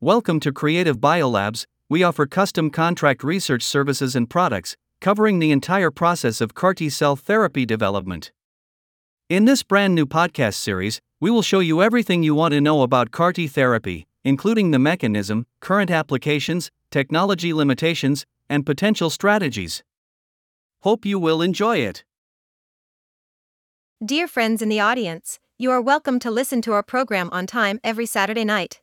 Welcome to Creative Biolabs. We offer custom contract research services and products, covering the entire process of CAR T cell therapy development. In this brand new podcast series, we will show you everything you want to know about CAR T therapy, including the mechanism, current applications, technology limitations, and potential strategies. Hope you will enjoy it. Dear friends in the audience, you are welcome to listen to our program on time every Saturday night.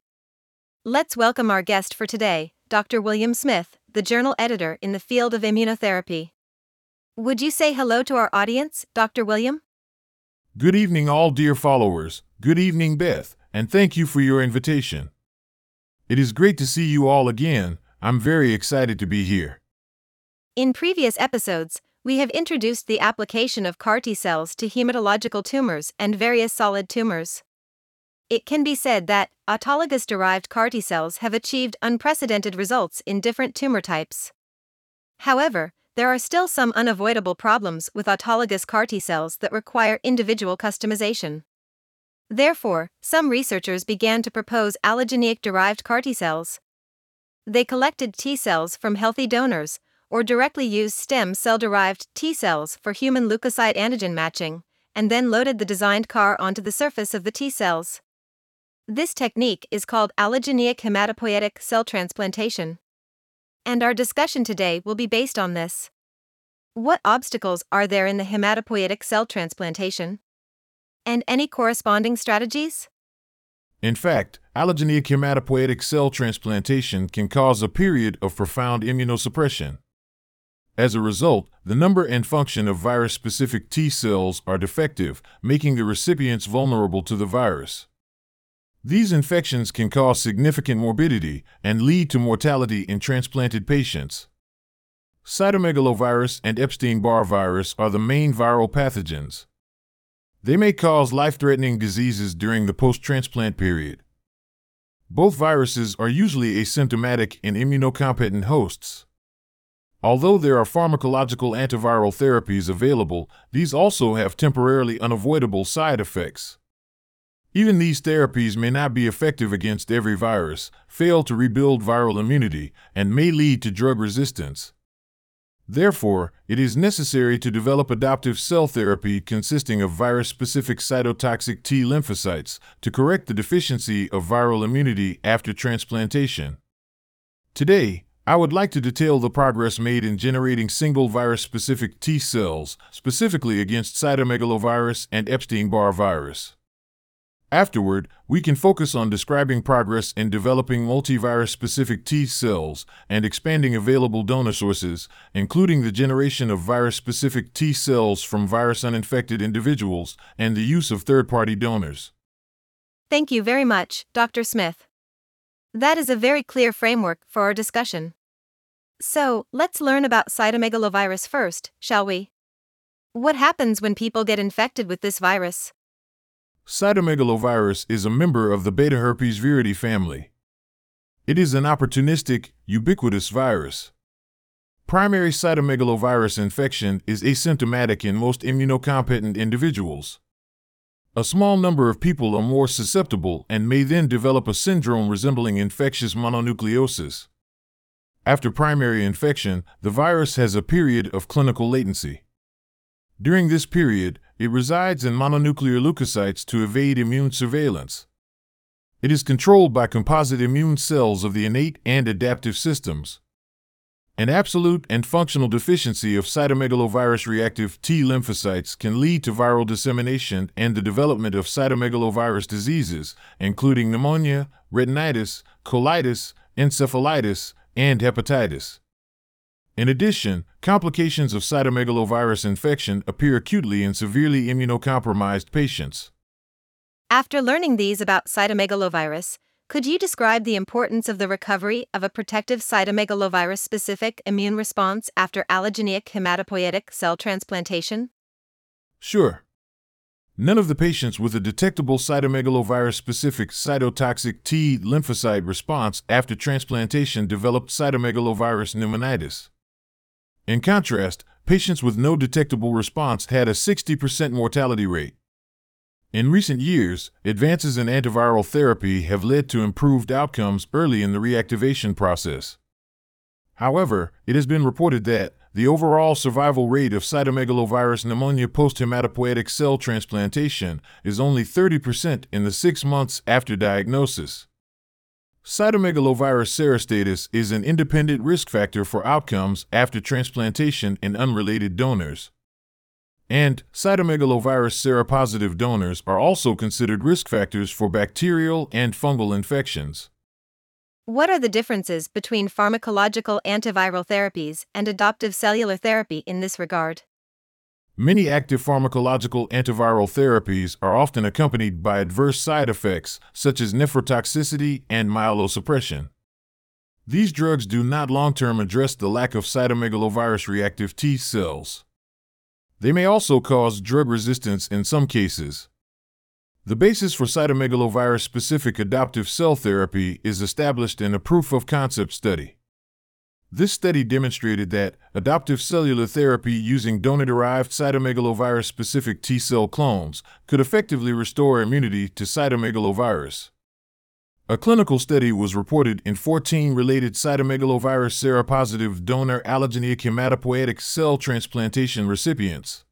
Let's welcome our guest for today, Dr. William Smith, the journal editor in the field of immunotherapy. Would you say hello to our audience, Dr. William? Good evening, all dear followers. Good evening, Beth, and thank you for your invitation. It is great to see you all again. I'm very excited to be here. In previous episodes, we have introduced the application of CAR T cells to hematological tumors and various solid tumors. It can be said that autologous derived CAR T cells have achieved unprecedented results in different tumor types. However, there are still some unavoidable problems with autologous CAR T cells that require individual customization. Therefore, some researchers began to propose allogeneic derived CAR T cells. They collected T cells from healthy donors, or directly used stem cell derived T cells for human leukocyte antigen matching, and then loaded the designed CAR onto the surface of the T cells. This technique is called allogeneic hematopoietic cell transplantation. And our discussion today will be based on this. What obstacles are there in the hematopoietic cell transplantation? And any corresponding strategies? In fact, allogeneic hematopoietic cell transplantation can cause a period of profound immunosuppression. As a result, the number and function of virus specific T cells are defective, making the recipients vulnerable to the virus. These infections can cause significant morbidity and lead to mortality in transplanted patients. Cytomegalovirus and Epstein Barr virus are the main viral pathogens. They may cause life threatening diseases during the post transplant period. Both viruses are usually asymptomatic in immunocompetent hosts. Although there are pharmacological antiviral therapies available, these also have temporarily unavoidable side effects. Even these therapies may not be effective against every virus, fail to rebuild viral immunity, and may lead to drug resistance. Therefore, it is necessary to develop adoptive cell therapy consisting of virus specific cytotoxic T lymphocytes to correct the deficiency of viral immunity after transplantation. Today, I would like to detail the progress made in generating single virus specific T cells, specifically against cytomegalovirus and Epstein Barr virus. Afterward, we can focus on describing progress in developing multivirus specific T cells and expanding available donor sources, including the generation of virus specific T cells from virus uninfected individuals and the use of third party donors. Thank you very much, Dr. Smith. That is a very clear framework for our discussion. So, let's learn about cytomegalovirus first, shall we? What happens when people get infected with this virus? Cytomegalovirus is a member of the beta herpes viridae family. It is an opportunistic, ubiquitous virus. Primary cytomegalovirus infection is asymptomatic in most immunocompetent individuals. A small number of people are more susceptible and may then develop a syndrome resembling infectious mononucleosis. After primary infection, the virus has a period of clinical latency. During this period, it resides in mononuclear leukocytes to evade immune surveillance. It is controlled by composite immune cells of the innate and adaptive systems. An absolute and functional deficiency of cytomegalovirus reactive T lymphocytes can lead to viral dissemination and the development of cytomegalovirus diseases, including pneumonia, retinitis, colitis, encephalitis, and hepatitis. In addition, complications of cytomegalovirus infection appear acutely in severely immunocompromised patients. After learning these about cytomegalovirus, could you describe the importance of the recovery of a protective cytomegalovirus specific immune response after allogeneic hematopoietic cell transplantation? Sure. None of the patients with a detectable cytomegalovirus specific cytotoxic T lymphocyte response after transplantation developed cytomegalovirus pneumonitis. In contrast, patients with no detectable response had a 60% mortality rate. In recent years, advances in antiviral therapy have led to improved outcomes early in the reactivation process. However, it has been reported that the overall survival rate of cytomegalovirus pneumonia post hematopoietic cell transplantation is only 30% in the six months after diagnosis. Cytomegalovirus serostatus is an independent risk factor for outcomes after transplantation in unrelated donors. And cytomegalovirus seropositive donors are also considered risk factors for bacterial and fungal infections. What are the differences between pharmacological antiviral therapies and adoptive cellular therapy in this regard? Many active pharmacological antiviral therapies are often accompanied by adverse side effects such as nephrotoxicity and myelosuppression. These drugs do not long term address the lack of cytomegalovirus reactive T cells. They may also cause drug resistance in some cases. The basis for cytomegalovirus specific adoptive cell therapy is established in a proof of concept study. This study demonstrated that adoptive cellular therapy using donor derived cytomegalovirus specific T cell clones could effectively restore immunity to cytomegalovirus. A clinical study was reported in 14 related cytomegalovirus seropositive donor allogeneic hematopoietic cell transplantation recipients.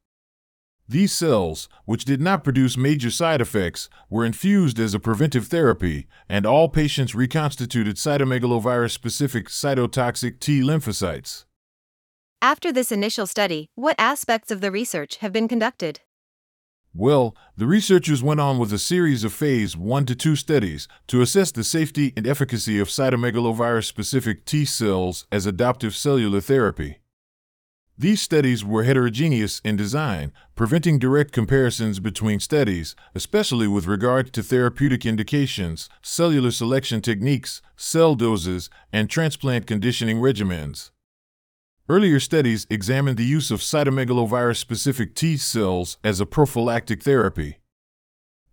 These cells, which did not produce major side effects, were infused as a preventive therapy, and all patients reconstituted cytomegalovirus specific cytotoxic T lymphocytes. After this initial study, what aspects of the research have been conducted? Well, the researchers went on with a series of phase 1 to 2 studies to assess the safety and efficacy of cytomegalovirus specific T cells as adoptive cellular therapy. These studies were heterogeneous in design, preventing direct comparisons between studies, especially with regard to therapeutic indications, cellular selection techniques, cell doses, and transplant conditioning regimens. Earlier studies examined the use of cytomegalovirus specific T cells as a prophylactic therapy.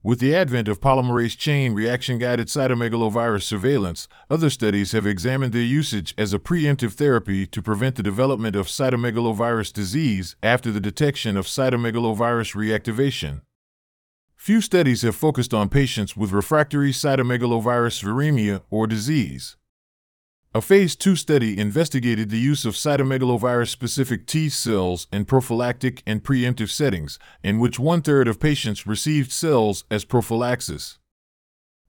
With the advent of polymerase chain reaction guided cytomegalovirus surveillance, other studies have examined their usage as a preemptive therapy to prevent the development of cytomegalovirus disease after the detection of cytomegalovirus reactivation. Few studies have focused on patients with refractory cytomegalovirus viremia or disease. A phase 2 study investigated the use of cytomegalovirus specific T cells in prophylactic and preemptive settings, in which one third of patients received cells as prophylaxis.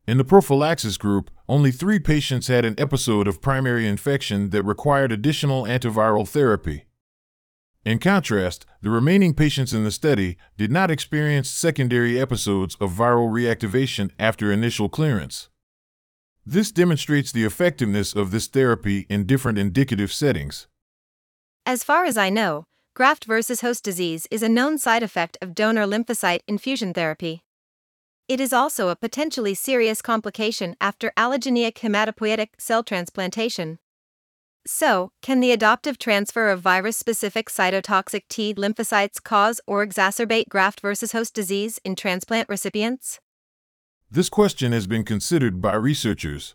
In the prophylaxis group, only three patients had an episode of primary infection that required additional antiviral therapy. In contrast, the remaining patients in the study did not experience secondary episodes of viral reactivation after initial clearance. This demonstrates the effectiveness of this therapy in different indicative settings. As far as I know, graft versus host disease is a known side effect of donor lymphocyte infusion therapy. It is also a potentially serious complication after allogeneic hematopoietic cell transplantation. So, can the adoptive transfer of virus specific cytotoxic T lymphocytes cause or exacerbate graft versus host disease in transplant recipients? This question has been considered by researchers.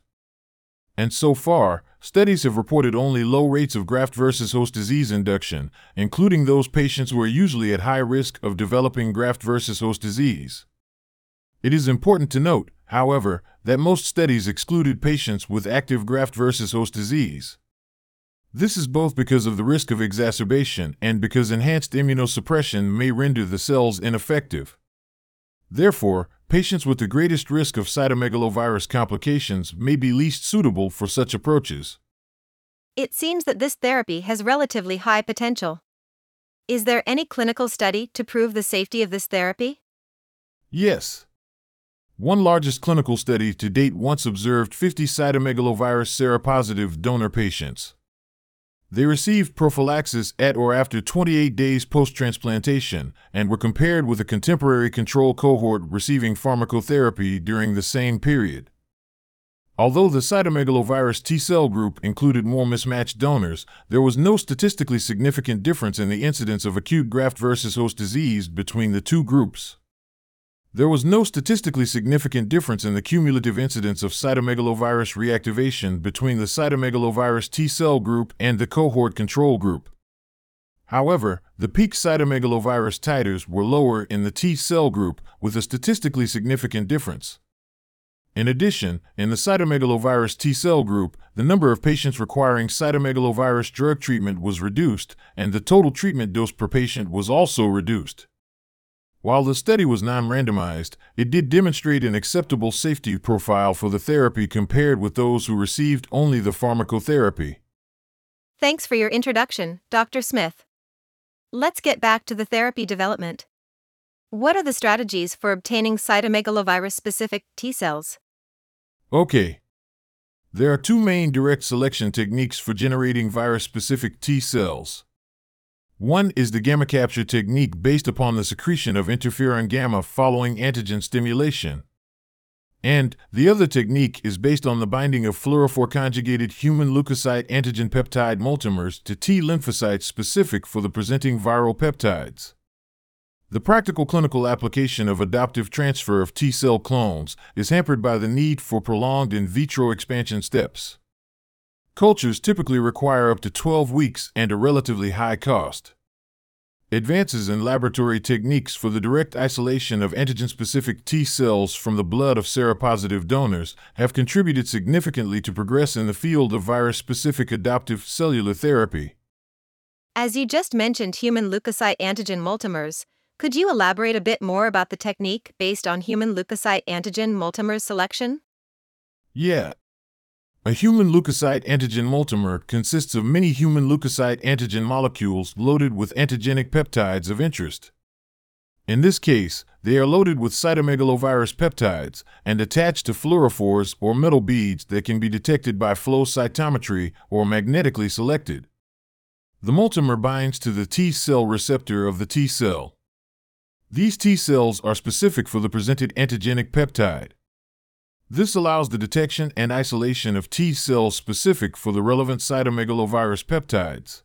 And so far, studies have reported only low rates of graft versus host disease induction, including those patients who are usually at high risk of developing graft versus host disease. It is important to note, however, that most studies excluded patients with active graft versus host disease. This is both because of the risk of exacerbation and because enhanced immunosuppression may render the cells ineffective. Therefore, patients with the greatest risk of cytomegalovirus complications may be least suitable for such approaches. It seems that this therapy has relatively high potential. Is there any clinical study to prove the safety of this therapy? Yes. One largest clinical study to date once observed 50 cytomegalovirus seropositive donor patients. They received prophylaxis at or after 28 days post transplantation and were compared with a contemporary control cohort receiving pharmacotherapy during the same period. Although the cytomegalovirus T cell group included more mismatched donors, there was no statistically significant difference in the incidence of acute graft versus host disease between the two groups. There was no statistically significant difference in the cumulative incidence of cytomegalovirus reactivation between the cytomegalovirus T cell group and the cohort control group. However, the peak cytomegalovirus titers were lower in the T cell group with a statistically significant difference. In addition, in the cytomegalovirus T cell group, the number of patients requiring cytomegalovirus drug treatment was reduced, and the total treatment dose per patient was also reduced. While the study was non randomized, it did demonstrate an acceptable safety profile for the therapy compared with those who received only the pharmacotherapy. Thanks for your introduction, Dr. Smith. Let's get back to the therapy development. What are the strategies for obtaining cytomegalovirus specific T cells? Okay. There are two main direct selection techniques for generating virus specific T cells. One is the gamma capture technique based upon the secretion of interferon gamma following antigen stimulation. And the other technique is based on the binding of fluorophore conjugated human leukocyte antigen peptide multimers to T lymphocytes specific for the presenting viral peptides. The practical clinical application of adoptive transfer of T cell clones is hampered by the need for prolonged in vitro expansion steps. Cultures typically require up to 12 weeks and a relatively high cost. Advances in laboratory techniques for the direct isolation of antigen specific T cells from the blood of seropositive donors have contributed significantly to progress in the field of virus specific adoptive cellular therapy. As you just mentioned, human leukocyte antigen multimers, could you elaborate a bit more about the technique based on human leukocyte antigen multimer selection? Yeah. A human leukocyte antigen multimer consists of many human leukocyte antigen molecules loaded with antigenic peptides of interest. In this case, they are loaded with cytomegalovirus peptides and attached to fluorophores or metal beads that can be detected by flow cytometry or magnetically selected. The multimer binds to the T cell receptor of the T cell. These T cells are specific for the presented antigenic peptide. This allows the detection and isolation of T cells specific for the relevant cytomegalovirus peptides.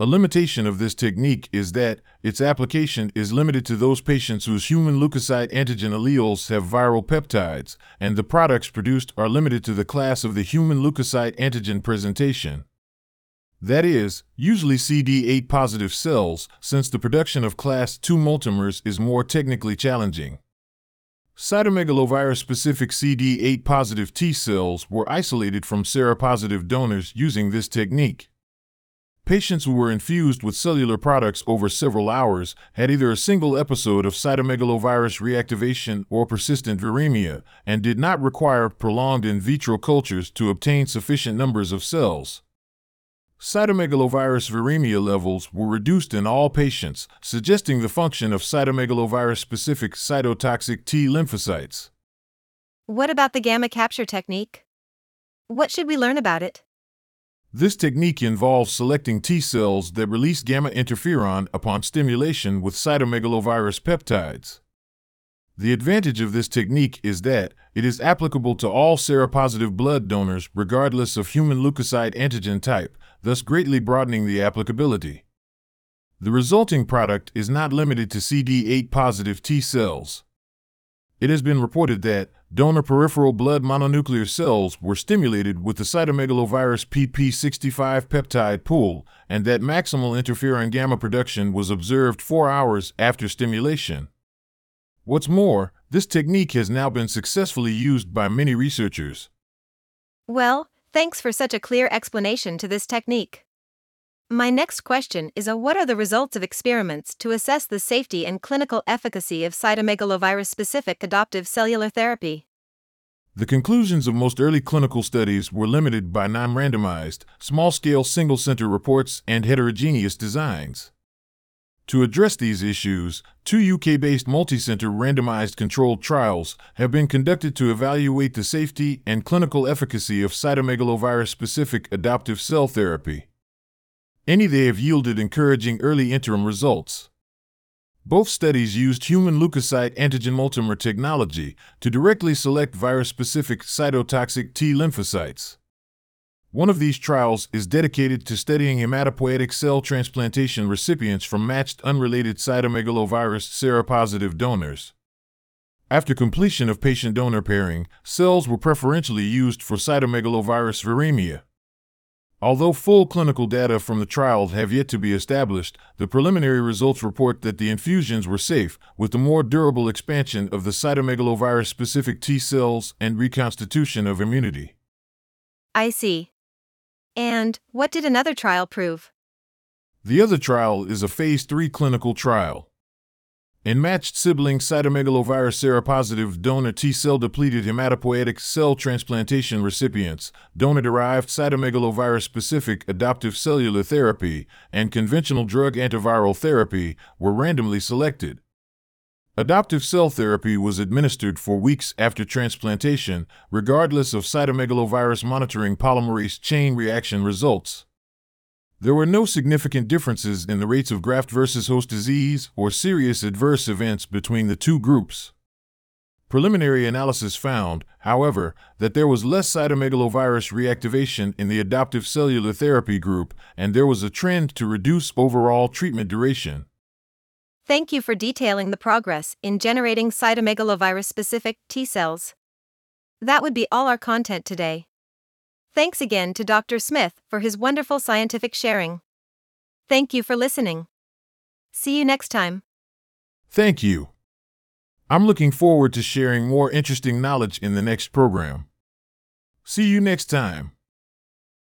A limitation of this technique is that its application is limited to those patients whose human leukocyte antigen alleles have viral peptides, and the products produced are limited to the class of the human leukocyte antigen presentation. That is, usually CD8 positive cells, since the production of class II multimers is more technically challenging. Cytomegalovirus specific CD8 positive T cells were isolated from seropositive donors using this technique. Patients who were infused with cellular products over several hours had either a single episode of cytomegalovirus reactivation or persistent viremia and did not require prolonged in vitro cultures to obtain sufficient numbers of cells. Cytomegalovirus viremia levels were reduced in all patients, suggesting the function of cytomegalovirus specific cytotoxic T lymphocytes. What about the gamma capture technique? What should we learn about it? This technique involves selecting T cells that release gamma interferon upon stimulation with cytomegalovirus peptides. The advantage of this technique is that it is applicable to all seropositive blood donors regardless of human leukocyte antigen type, thus greatly broadening the applicability. The resulting product is not limited to CD8 positive T cells. It has been reported that donor peripheral blood mononuclear cells were stimulated with the cytomegalovirus PP65 peptide pool, and that maximal interferon gamma production was observed four hours after stimulation. What's more, this technique has now been successfully used by many researchers. Well, thanks for such a clear explanation to this technique. My next question is a what are the results of experiments to assess the safety and clinical efficacy of cytomegalovirus specific adoptive cellular therapy? The conclusions of most early clinical studies were limited by non randomized, small scale single center reports and heterogeneous designs. To address these issues, two UK based multicenter randomized controlled trials have been conducted to evaluate the safety and clinical efficacy of cytomegalovirus specific adoptive cell therapy. Any they have yielded encouraging early interim results. Both studies used human leukocyte antigen multimer technology to directly select virus specific cytotoxic T lymphocytes. One of these trials is dedicated to studying hematopoietic cell transplantation recipients from matched unrelated cytomegalovirus seropositive donors. After completion of patient donor pairing, cells were preferentially used for cytomegalovirus viremia. Although full clinical data from the trial have yet to be established, the preliminary results report that the infusions were safe, with the more durable expansion of the cytomegalovirus specific T cells and reconstitution of immunity. I see. And what did another trial prove? The other trial is a phase 3 clinical trial. In matched sibling cytomegalovirus seropositive donor T cell depleted hematopoietic cell transplantation recipients, donor derived cytomegalovirus specific adoptive cellular therapy, and conventional drug antiviral therapy were randomly selected. Adoptive cell therapy was administered for weeks after transplantation, regardless of cytomegalovirus monitoring polymerase chain reaction results. There were no significant differences in the rates of graft versus host disease or serious adverse events between the two groups. Preliminary analysis found, however, that there was less cytomegalovirus reactivation in the adoptive cellular therapy group, and there was a trend to reduce overall treatment duration. Thank you for detailing the progress in generating cytomegalovirus specific T cells. That would be all our content today. Thanks again to Dr. Smith for his wonderful scientific sharing. Thank you for listening. See you next time. Thank you. I'm looking forward to sharing more interesting knowledge in the next program. See you next time.